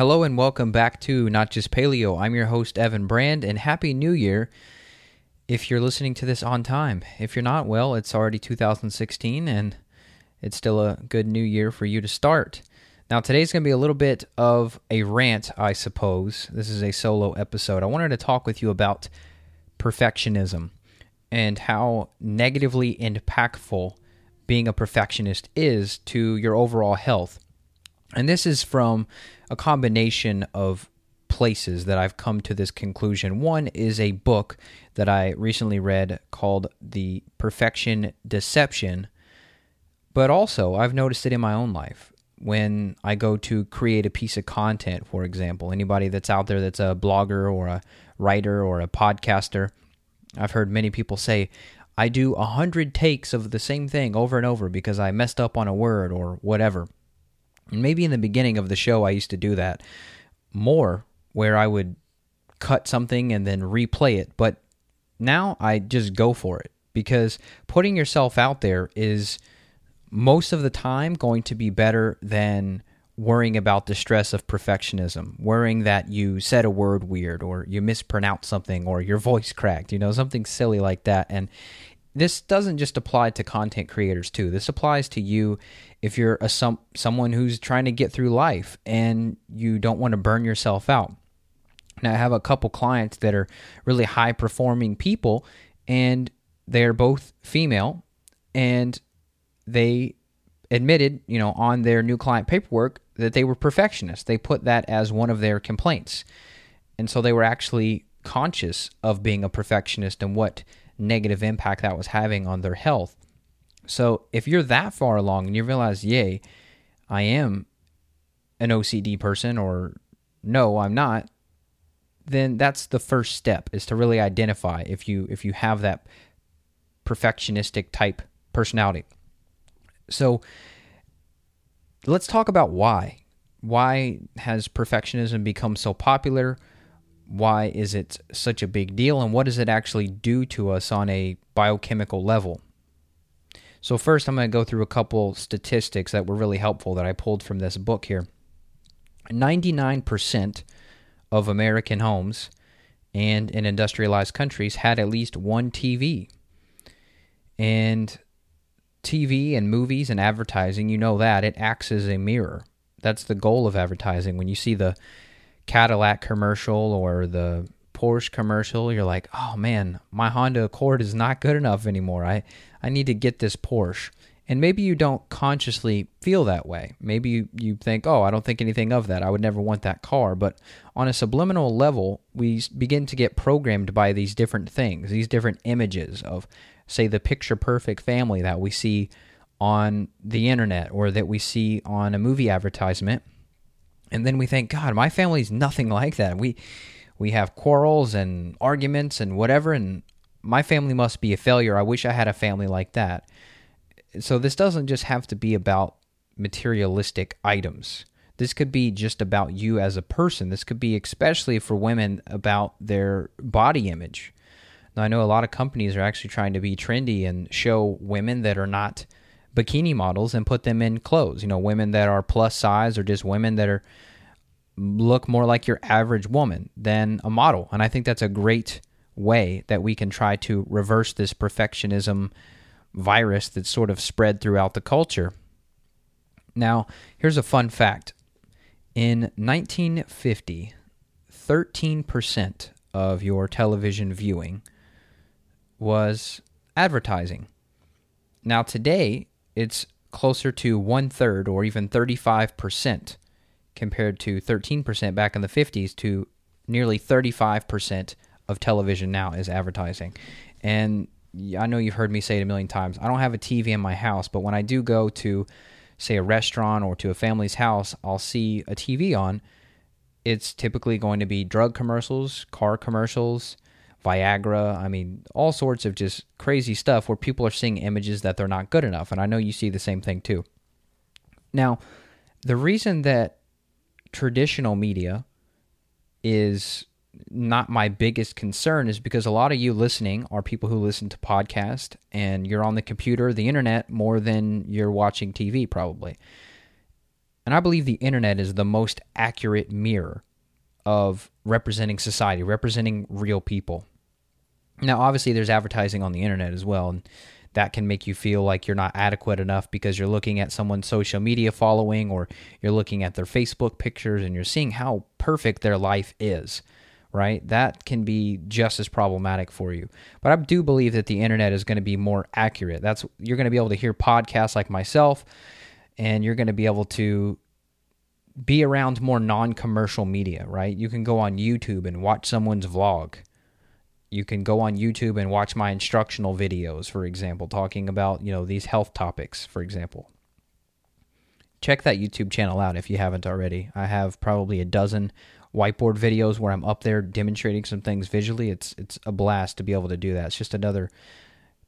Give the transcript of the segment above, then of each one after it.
Hello and welcome back to Not Just Paleo. I'm your host, Evan Brand, and Happy New Year if you're listening to this on time. If you're not, well, it's already 2016 and it's still a good new year for you to start. Now, today's going to be a little bit of a rant, I suppose. This is a solo episode. I wanted to talk with you about perfectionism and how negatively impactful being a perfectionist is to your overall health. And this is from a combination of places that I've come to this conclusion. One is a book that I recently read called The Perfection Deception, but also I've noticed it in my own life. When I go to create a piece of content, for example, anybody that's out there that's a blogger or a writer or a podcaster, I've heard many people say, I do a hundred takes of the same thing over and over because I messed up on a word or whatever. And maybe in the beginning of the show, I used to do that more, where I would cut something and then replay it. But now I just go for it because putting yourself out there is most of the time going to be better than worrying about the stress of perfectionism, worrying that you said a word weird or you mispronounced something or your voice cracked, you know, something silly like that. And this doesn't just apply to content creators too. This applies to you if you're a some someone who's trying to get through life and you don't want to burn yourself out. Now I have a couple clients that are really high performing people and they're both female and they admitted, you know, on their new client paperwork that they were perfectionists. They put that as one of their complaints. And so they were actually conscious of being a perfectionist and what negative impact that was having on their health. So if you're that far along and you realize, yay, I am an OCD person, or no, I'm not, then that's the first step is to really identify if you if you have that perfectionistic type personality. So let's talk about why. Why has perfectionism become so popular? Why is it such a big deal? And what does it actually do to us on a biochemical level? So, first, I'm going to go through a couple statistics that were really helpful that I pulled from this book here. 99% of American homes and in industrialized countries had at least one TV. And TV and movies and advertising, you know that, it acts as a mirror. That's the goal of advertising. When you see the Cadillac commercial or the Porsche commercial, you're like, oh man, my Honda Accord is not good enough anymore. I, I need to get this Porsche. And maybe you don't consciously feel that way. Maybe you, you think, oh, I don't think anything of that. I would never want that car. But on a subliminal level, we begin to get programmed by these different things, these different images of, say, the picture perfect family that we see on the internet or that we see on a movie advertisement. And then we think, God, my family's nothing like that. We we have quarrels and arguments and whatever, and my family must be a failure. I wish I had a family like that. So this doesn't just have to be about materialistic items. This could be just about you as a person. This could be especially for women about their body image. Now I know a lot of companies are actually trying to be trendy and show women that are not bikini models and put them in clothes. You know, women that are plus size or just women that are look more like your average woman than a model. And I think that's a great way that we can try to reverse this perfectionism virus that's sort of spread throughout the culture. Now, here's a fun fact. In 1950, 13% of your television viewing was advertising. Now, today, it's closer to one third or even 35% compared to 13% back in the 50s to nearly 35% of television now is advertising. And I know you've heard me say it a million times. I don't have a TV in my house, but when I do go to, say, a restaurant or to a family's house, I'll see a TV on. It's typically going to be drug commercials, car commercials, Viagra. I mean, all sorts of just crazy stuff where people are seeing images that they're not good enough. And I know you see the same thing too. Now, the reason that traditional media is not my biggest concern is because a lot of you listening are people who listen to podcast and you're on the computer, the internet more than you're watching TV probably. And I believe the internet is the most accurate mirror of representing society, representing real people. Now, obviously, there's advertising on the internet as well, and that can make you feel like you're not adequate enough because you're looking at someone's social media following or you're looking at their Facebook pictures and you're seeing how perfect their life is, right? That can be just as problematic for you. But I do believe that the internet is going to be more accurate. That's you're going to be able to hear podcasts like myself and you're going to be able to be around more non-commercial media, right? You can go on YouTube and watch someone's vlog you can go on YouTube and watch my instructional videos, for example, talking about, you know, these health topics, for example. Check that YouTube channel out if you haven't already. I have probably a dozen whiteboard videos where I'm up there demonstrating some things visually. It's it's a blast to be able to do that. It's just another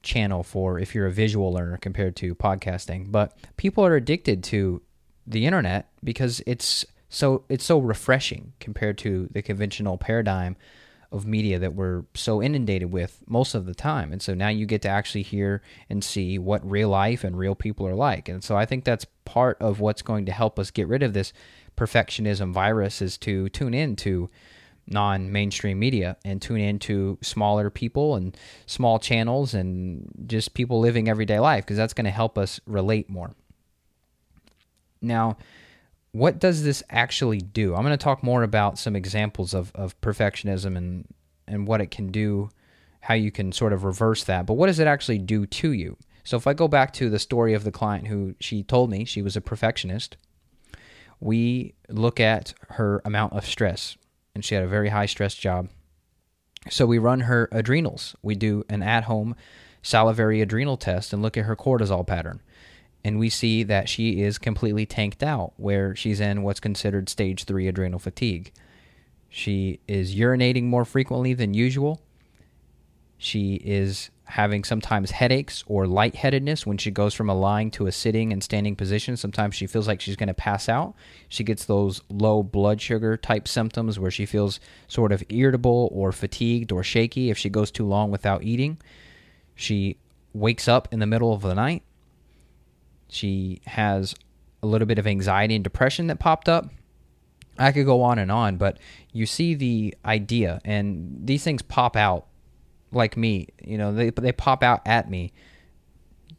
channel for if you're a visual learner compared to podcasting. But people are addicted to the internet because it's so it's so refreshing compared to the conventional paradigm of media that we're so inundated with most of the time. And so now you get to actually hear and see what real life and real people are like. And so I think that's part of what's going to help us get rid of this perfectionism virus is to tune in to non-mainstream media and tune into smaller people and small channels and just people living everyday life because that's going to help us relate more. Now, what does this actually do? I'm going to talk more about some examples of, of perfectionism and, and what it can do, how you can sort of reverse that. But what does it actually do to you? So if I go back to the story of the client who she told me she was a perfectionist, we look at her amount of stress, and she had a very high stress job. So we run her adrenals. We do an at home salivary adrenal test and look at her cortisol pattern and we see that she is completely tanked out, where she's in what's considered stage three adrenal fatigue. She is urinating more frequently than usual. She is having sometimes headaches or lightheadedness when she goes from a lying to a sitting and standing position. Sometimes she feels like she's going to pass out. She gets those low blood sugar type symptoms where she feels sort of irritable or fatigued or shaky if she goes too long without eating. She wakes up in the middle of the night she has a little bit of anxiety and depression that popped up. I could go on and on, but you see the idea, and these things pop out like me. You know, they they pop out at me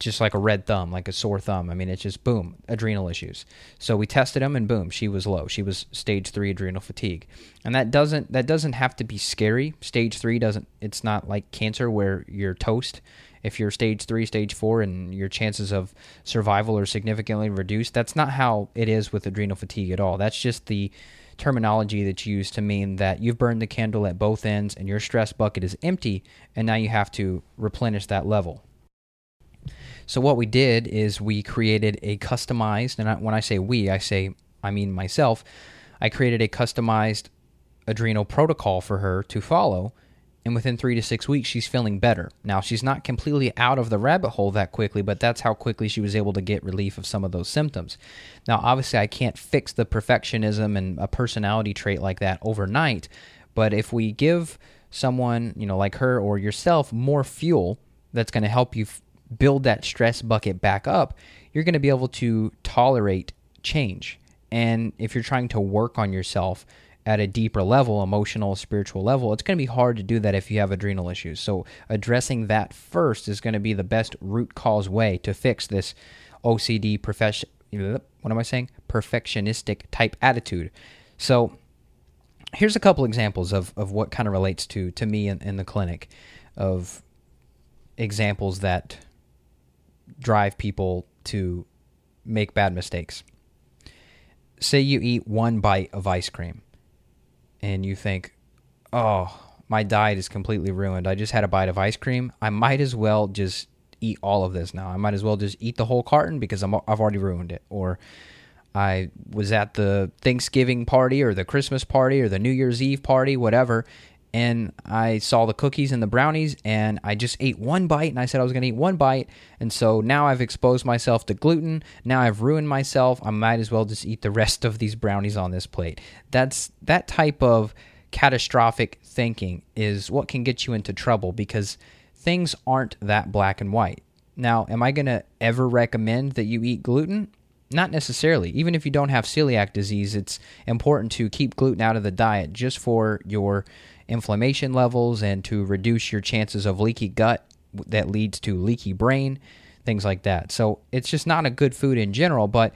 just like a red thumb, like a sore thumb. I mean, it's just boom, adrenal issues. So we tested them, and boom, she was low. She was stage three adrenal fatigue, and that doesn't that doesn't have to be scary. Stage three doesn't. It's not like cancer where you're toast if you're stage three, stage four, and your chances of survival are significantly reduced. That's not how it is with adrenal fatigue at all. That's just the terminology that's used to mean that you've burned the candle at both ends and your stress bucket is empty, and now you have to replenish that level. So, what we did is we created a customized, and when I say we, I say I mean myself, I created a customized adrenal protocol for her to follow and within three to six weeks, she's feeling better. Now, she's not completely out of the rabbit hole that quickly, but that's how quickly she was able to get relief of some of those symptoms. Now, obviously, I can't fix the perfectionism and a personality trait like that overnight, but if we give someone, you know, like her or yourself, more fuel that's going to help you f- build that stress bucket back up, you're going to be able to tolerate change. And if you're trying to work on yourself, at a deeper level, emotional, spiritual level, it's going to be hard to do that if you have adrenal issues. So, addressing that first is going to be the best root cause way to fix this OCD profession. What am I saying? Perfectionistic type attitude. So, here's a couple examples of, of what kind of relates to to me in, in the clinic of examples that drive people to make bad mistakes. Say you eat one bite of ice cream and you think, oh, my diet is completely ruined. I just had a bite of ice cream. I might as well just eat all of this now. I might as well just eat the whole carton because I'm, I've already ruined it. Or I was at the Thanksgiving party or the Christmas party or the New Year's Eve party, whatever, and I saw the cookies and the brownies, and I just ate one bite, and I said I was going to eat one bite, and so now I've exposed myself to gluten. Now I've ruined myself. I might as well just eat the rest of these brownies on this plate. That's that type of catastrophic thinking is what can get you into trouble because things aren't that black and white. Now, am I going to ever recommend that you eat gluten? Not necessarily. Even if you don't have celiac disease, it's important to keep gluten out of the diet just for your inflammation levels and to reduce your chances of leaky gut that leads to leaky brain, things like that. So it's just not a good food in general, but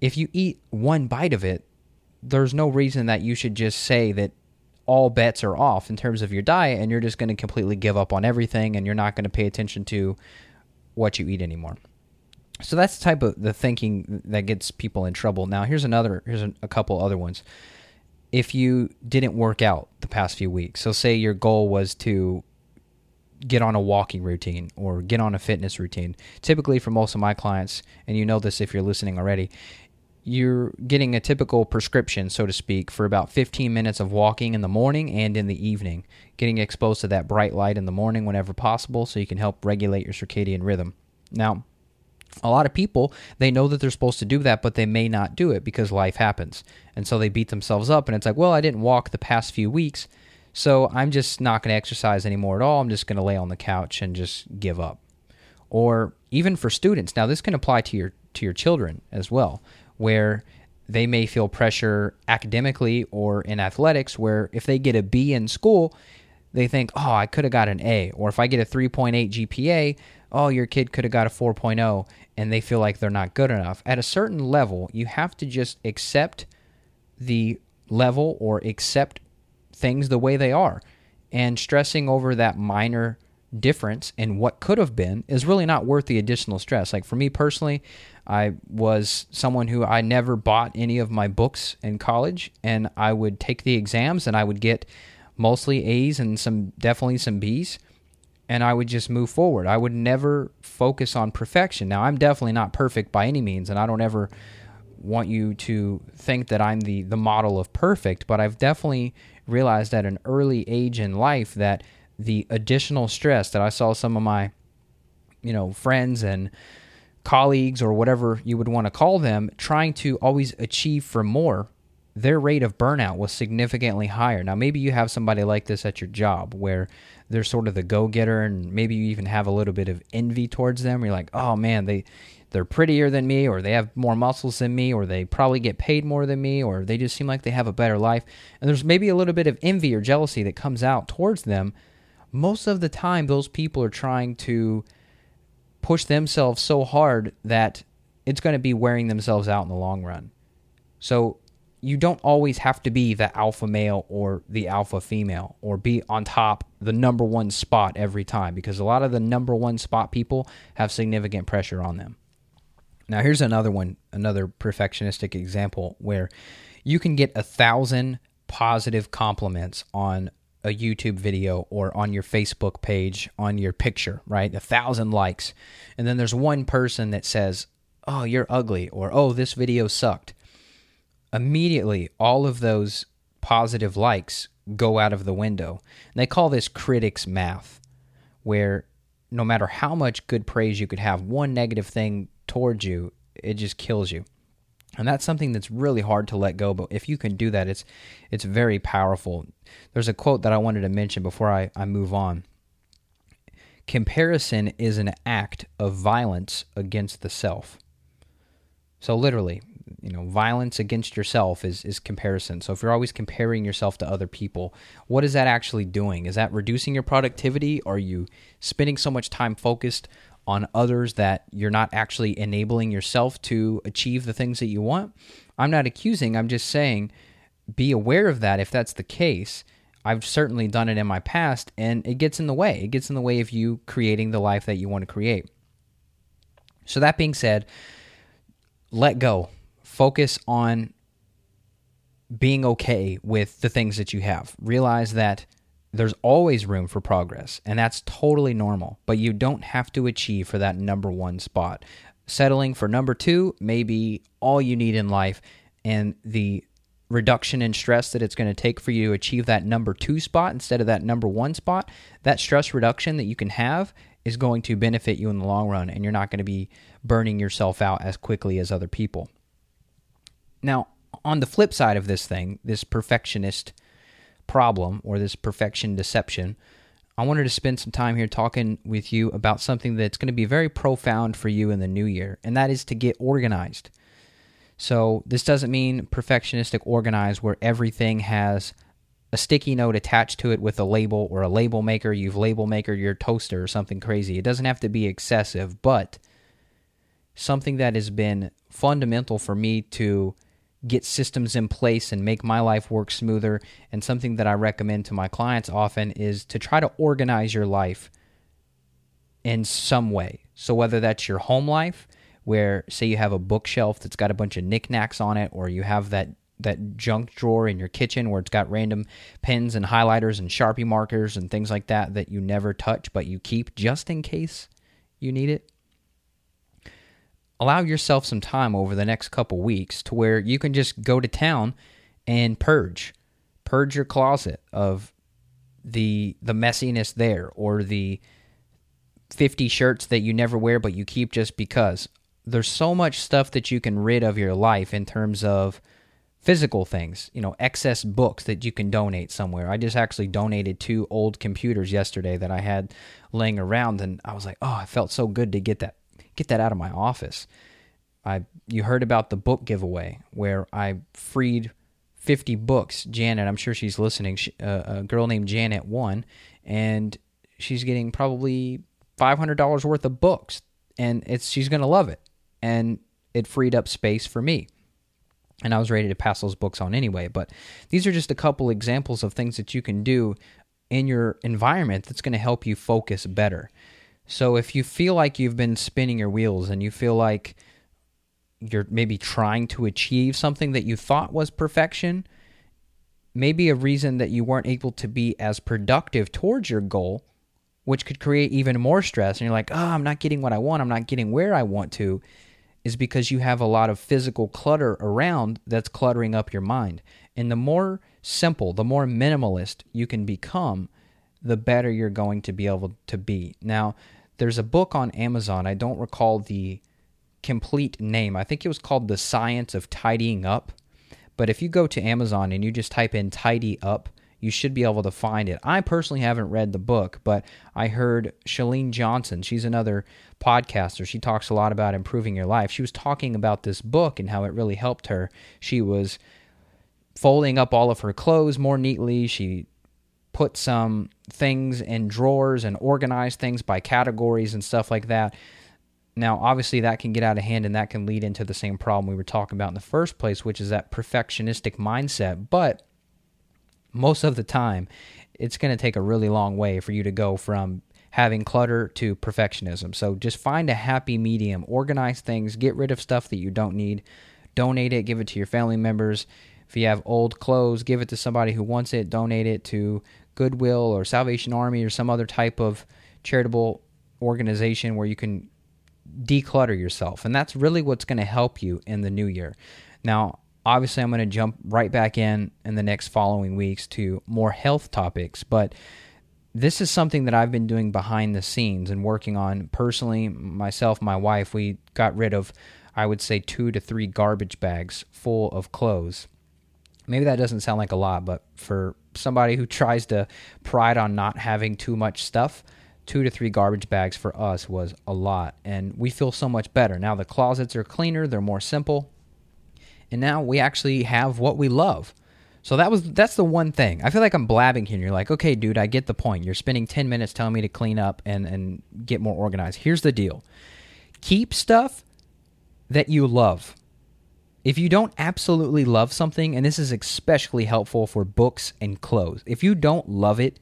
if you eat one bite of it, there's no reason that you should just say that all bets are off in terms of your diet and you're just going to completely give up on everything and you're not going to pay attention to what you eat anymore. So that's the type of the thinking that gets people in trouble. Now, here's another here's a, couple other ones. If you didn't work out the past few weeks, so say your goal was to get on a walking routine or get on a fitness routine. Typically, for most of my clients, and you know this if you're listening already, you're getting a typical prescription, so to speak, for about 15 minutes of walking in the morning and in the evening, getting exposed to that bright light in the morning whenever possible so you can help regulate your circadian rhythm. Now, a lot of people, they know that they're supposed to do that, but they may not do it because life happens. And so they beat themselves up, and it's like, well, I didn't walk the past few weeks, so I'm just not going to exercise anymore at all. I'm just going to lay on the couch and just give up. Or even for students, now this can apply to your to your children as well where they may feel pressure academically or in athletics, where if they get a B in school, they think, oh, I could have got an A. Or if I get a 3.8 GPA, oh, your kid could have got a 4.0, and they feel like they're not good enough. At a certain level, you have to just accept the level or accept things the way they are. And stressing over that minor difference in what could have been is really not worth the additional stress. Like for me personally, I was someone who I never bought any of my books in college, and I would take the exams and I would get mostly A's and some definitely some B's, and I would just move forward. I would never focus on perfection. Now, I'm definitely not perfect by any means, and I don't ever want you to think that I'm the the model of perfect, but I've definitely realized at an early age in life that the additional stress that I saw some of my you know friends and colleagues or whatever you would want to call them trying to always achieve for more, their rate of burnout was significantly higher. Now, maybe you have somebody like this at your job where they're sort of the go getter, and maybe you even have a little bit of envy towards them. You're like, oh man, they. They're prettier than me, or they have more muscles than me, or they probably get paid more than me, or they just seem like they have a better life. And there's maybe a little bit of envy or jealousy that comes out towards them. Most of the time, those people are trying to push themselves so hard that it's going to be wearing themselves out in the long run. So you don't always have to be the alpha male or the alpha female or be on top the number one spot every time because a lot of the number one spot people have significant pressure on them. Now here's another one, another perfectionistic example where you can get a thousand positive compliments on a YouTube video or on your Facebook page on your picture, right? A thousand likes. And then there's one person that says, Oh, you're ugly, or Oh, this video sucked. Immediately, all of those positive likes go out of the window. And they call this critics math, where no matter how much good praise you could have, one negative thing towards you, it just kills you. And that's something that's really hard to let go but if you can do that it's it's very powerful. There's a quote that i wanted to mention before i, I move on. Comparison is an act of violence against the self. So literally you know violence against yourself is is comparison so if you're always comparing yourself to other people what is that actually doing is that reducing your productivity are you spending so much time focused on others that you're not actually enabling yourself to achieve the things that you want. I'm not accusing, I'm just saying be aware of that if that's the case. I've certainly done it in my past, and it gets in the way. It gets in the way of you creating the life that you want to create. So, that being said, let go. Focus on being okay with the things that you have. Realize that there's always room for progress, and that's totally normal, but you don't have to achieve for that number one spot. Settling for number two may be all you need in life, and the reduction in stress that it's going to take for you to achieve that number two spot instead of that number one spot, that stress reduction that you can have is going to benefit you in the long run, and you're not going to be burning yourself out as quickly as other people. Now, on the flip side of this thing, this perfectionist problem or this perfection deception, I wanted to spend some time here talking with you about something that's going to be very profound for you in the new year, and that is to get organized. So this doesn't mean perfectionistic organized where everything has a sticky note attached to it with a label or a label maker. You've label maker your toaster or something crazy. It doesn't have to be excessive, but something that has been fundamental for me to get systems in place and make my life work smoother. And something that I recommend to my clients often is to try to organize your life in some way. So, whether that's your home life, where say you have a bookshelf that's got a bunch of knickknacks on it, or you have that that junk drawer in your kitchen where it's got random pens and highlighters and sharpie markers and things like that that you never touch but you keep just in case you need it allow yourself some time over the next couple weeks to where you can just go to town and purge purge your closet of the the messiness there or the 50 shirts that you never wear but you keep just because there's so much stuff that you can rid of your life in terms of physical things, you know, excess books that you can donate somewhere. I just actually donated two old computers yesterday that I had laying around and I was like, "Oh, I felt so good to get that get that out of my office." I you heard about the book giveaway where I freed 50 books. Janet, I'm sure she's listening. She, uh, a girl named Janet won and she's getting probably $500 worth of books and it's she's going to love it. And it freed up space for me and I was ready to pass those books on anyway. But these are just a couple examples of things that you can do in your environment that's going to help you focus better. So if you feel like you've been spinning your wheels and you feel like you're maybe trying to achieve something that you thought was perfection, maybe a reason that you weren't able to be as productive towards your goal, which could create even more stress. And you're like, oh, I'm not getting what I want. I'm not getting where I want to is because you have a lot of physical clutter around that's cluttering up your mind. And the more simple, the more minimalist you can become, the better you're going to be able to be. Now, there's a book on Amazon. I don't recall the complete name. I think it was called The Science of Tidying Up. But if you go to Amazon and you just type in tidy up, you should be able to find it. I personally haven't read the book, but I heard Chalene Johnson, she's another podcaster. She talks a lot about improving your life. She was talking about this book and how it really helped her. She was folding up all of her clothes more neatly. She put some things in drawers and organize things by categories and stuff like that. Now, obviously, that can get out of hand and that can lead into the same problem we were talking about in the first place, which is that perfectionistic mindset. But most of the time, it's going to take a really long way for you to go from having clutter to perfectionism. So just find a happy medium, organize things, get rid of stuff that you don't need, donate it, give it to your family members. If you have old clothes, give it to somebody who wants it, donate it to Goodwill or Salvation Army or some other type of charitable organization where you can declutter yourself. And that's really what's going to help you in the new year. Now, obviously i'm going to jump right back in in the next following weeks to more health topics but this is something that i've been doing behind the scenes and working on personally myself my wife we got rid of i would say two to three garbage bags full of clothes maybe that doesn't sound like a lot but for somebody who tries to pride on not having too much stuff two to three garbage bags for us was a lot and we feel so much better now the closets are cleaner they're more simple and now we actually have what we love. So that was that's the one thing. I feel like I'm blabbing here and you're like, "Okay, dude, I get the point. You're spending 10 minutes telling me to clean up and and get more organized." Here's the deal. Keep stuff that you love. If you don't absolutely love something, and this is especially helpful for books and clothes. If you don't love it,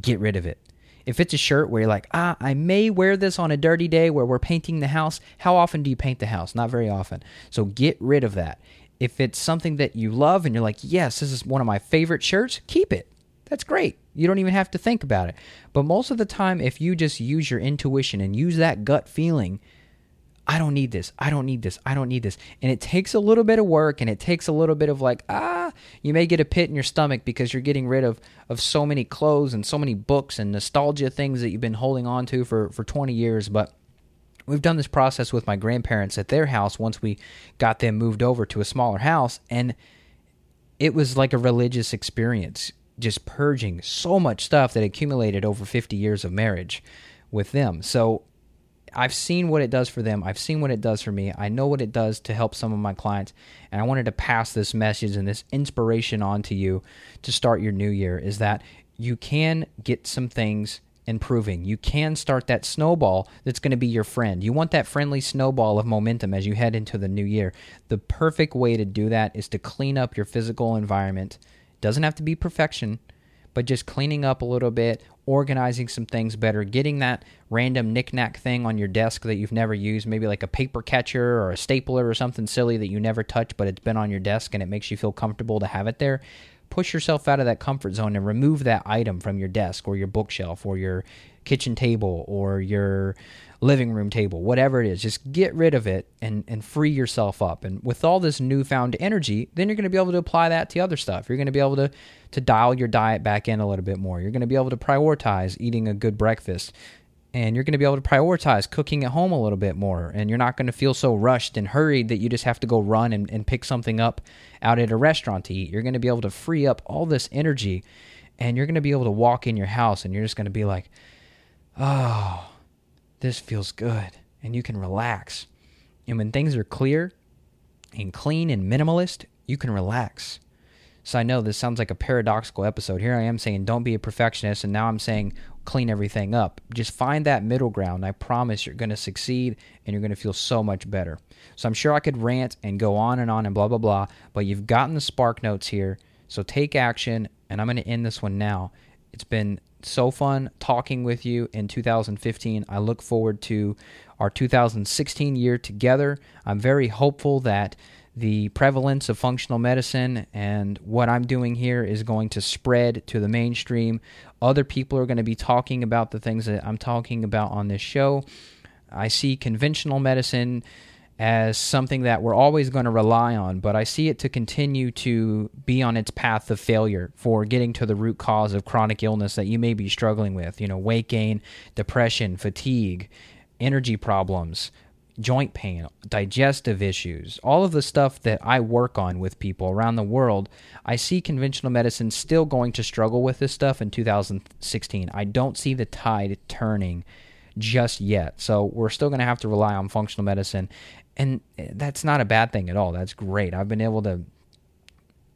get rid of it. If it's a shirt where you're like, ah, I may wear this on a dirty day where we're painting the house, how often do you paint the house? Not very often. So get rid of that if it's something that you love and you're like, yes, this is one of my favorite shirts, keep it. That's great. You don't even have to think about it. But most of the time, if you just use your intuition and use that gut feeling, I don't need this. I don't need this. I don't need this. And it takes a little bit of work and it takes a little bit of like, ah, you may get a pit in your stomach because you're getting rid of, of so many clothes and so many books and nostalgia things that you've been holding on to for, for 20 years. But We've done this process with my grandparents at their house once we got them moved over to a smaller house, and it was like a religious experience, just purging so much stuff that accumulated over 50 years of marriage with them. So I've seen what it does for them. I've seen what it does for me. I know what it does to help some of my clients. And I wanted to pass this message and this inspiration on to you to start your new year is that you can get some things improving. You can start that snowball that's going to be your friend. You want that friendly snowball of momentum as you head into the new year. The perfect way to do that is to clean up your physical environment. Doesn't have to be perfection, but just cleaning up a little bit, organizing some things better, getting that random knickknack thing on your desk that you've never used, maybe like a paper catcher or a stapler or something silly that you never touch, but it's been on your desk and it makes you feel comfortable to have it there. Push yourself out of that comfort zone and remove that item from your desk or your bookshelf or your kitchen table or your living room table, whatever it is. Just get rid of it and, and free yourself up. And with all this newfound energy, then you're going to be able to apply that to other stuff. You're going to be able to, to dial your diet back in a little bit more. You're going to be able to prioritize eating a good breakfast and you're going to be able to prioritize cooking at home a little bit more and you're not going to feel so rushed and hurried that you just have to go run and, and pick something up out at a restaurant to eat you're going to be able to free up all this energy and you're going to be able to walk in your house and you're just going to be like oh this feels good and you can relax and when things are clear and clean and minimalist you can relax so I know this sounds like a paradoxical episode. Here I am saying don't be a perfectionist, and now I'm saying clean everything up. Just find that middle ground. I promise you're going to succeed and you're going to feel so much better. So I'm sure I could rant and go on and on and blah, blah, blah, but you've gotten the spark notes here. So take action, and I'm going to end this one now. It's been so fun talking with you in 2015. I look forward to our 2016 year together. I'm very hopeful that the prevalence of functional medicine and what I'm doing here is going to spread to the mainstream. Other people are going to be talking about the things that I'm talking about on this show. I see conventional medicine as something that we're always going to rely on, but I see it to continue to be on its path of failure for getting to the root cause of chronic illness that you may be struggling with. You know, weight gain, depression, fatigue, energy problems, joint pain, digestive issues, all of the stuff that I work on with people around the world, I see conventional medicine still going to struggle with this stuff in 2016. I don't see the tide turning just yet. So we're still going to have to rely on functional medicine. And eh, that's not a bad thing at all. That's great. I've been able to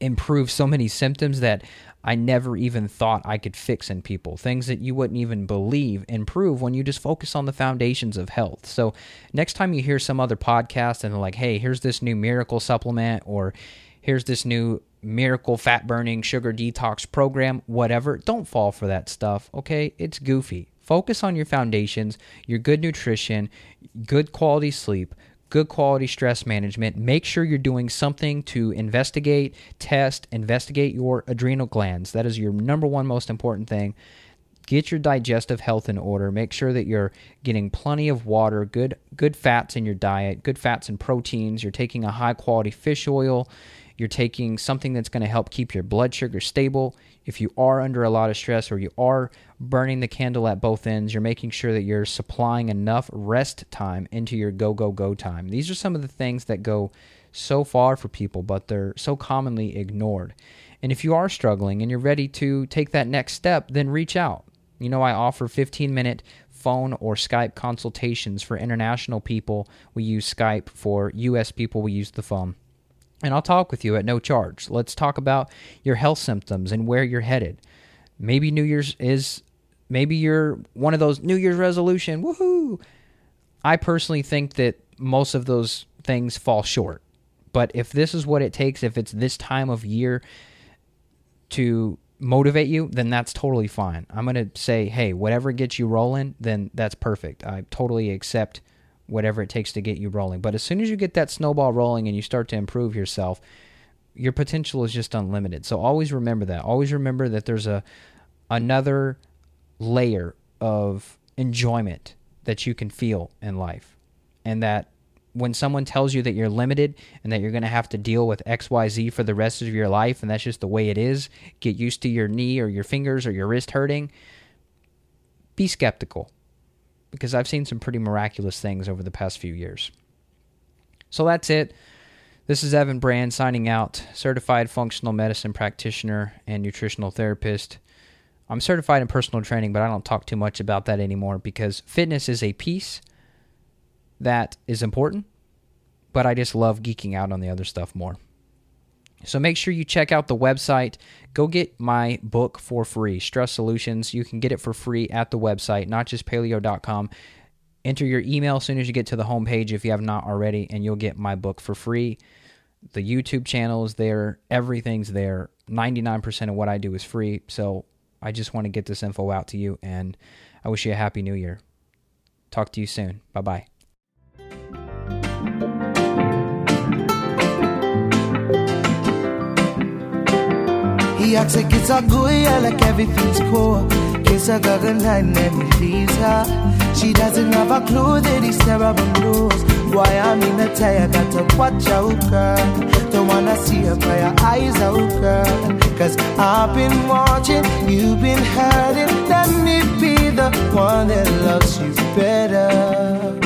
improve so many symptoms that I never even thought I could fix in people. Things that you wouldn't even believe improve when you just focus on the foundations of health. So, next time you hear some other podcast and they're like, hey, here's this new miracle supplement, or here's this new miracle fat burning sugar detox program, whatever, don't fall for that stuff, okay? It's goofy. Focus on your foundations, your good nutrition, good quality sleep, good quality stress management. Make sure you're doing something to investigate, test, investigate your adrenal glands. That is your number one most important thing. Get your digestive health in order. Make sure that you're getting plenty of water, good good fats in your diet, good fats and proteins. You're taking a high quality fish oil. You're taking something that's going to help keep your blood sugar stable. If you are under a lot of stress or you are burning the candle at both ends, you're making sure that you're supplying enough rest time into your go, go, go time. These are some of the things that go so far for people, but they're so commonly ignored. And if you are struggling and you're ready to take that next step, then reach out. You know, I offer 15 minute phone or Skype consultations for international people. We use Skype. For US people, we use the phone and I'll talk with you at no charge. Let's talk about your health symptoms and where you're headed. Maybe New Year's is maybe you're one of those New Year's resolution. Woohoo! I personally think that most of those things fall short. But if this is what it takes, if it's this time of year to motivate you, then that's totally fine. I'm going to say, hey, whatever gets you rolling, then that's perfect. I totally accept whatever it takes to get you rolling. But as soon as you get that snowball rolling and you start to improve yourself, your potential is just unlimited. So always remember that. Always remember that there's a another layer of enjoyment that you can feel in life. And that when someone tells you that you're limited and that you're going to have to deal with XYZ for the rest of your life and that's just the way it is, get used to your knee or your fingers or your wrist hurting, be skeptical because I've seen some pretty miraculous things over the past few years. So that's it. This is Evan Brand signing out, certified functional medicine practitioner and nutritional therapist. I'm certified in personal training, but I don't talk too much about that anymore because fitness is a piece, that is important, but I just love geeking out on the other stuff more. So make sure you check out the website. Go get my book for free, Stress Solutions. You can get it for free at the website, notjustpaleo.com. Enter your email as soon as you get to the homepage if you have not already, and you'll get my book for free. The YouTube channel is there, everything's there. 99% of what I do is free. So I just want to get this info out to you, and I wish you a happy new year. Talk to you soon. Bye bye. He acts like it's all good, yeah, like everything's cool. Kiss her, night, and he leaves her. She doesn't have a clue that he's terrible news. Why I'm in tie, I got to watch out, girl. Don't wanna see her cry her eyes girl. Cause I've been watching, you've been hurting. Let me be the one that loves you better.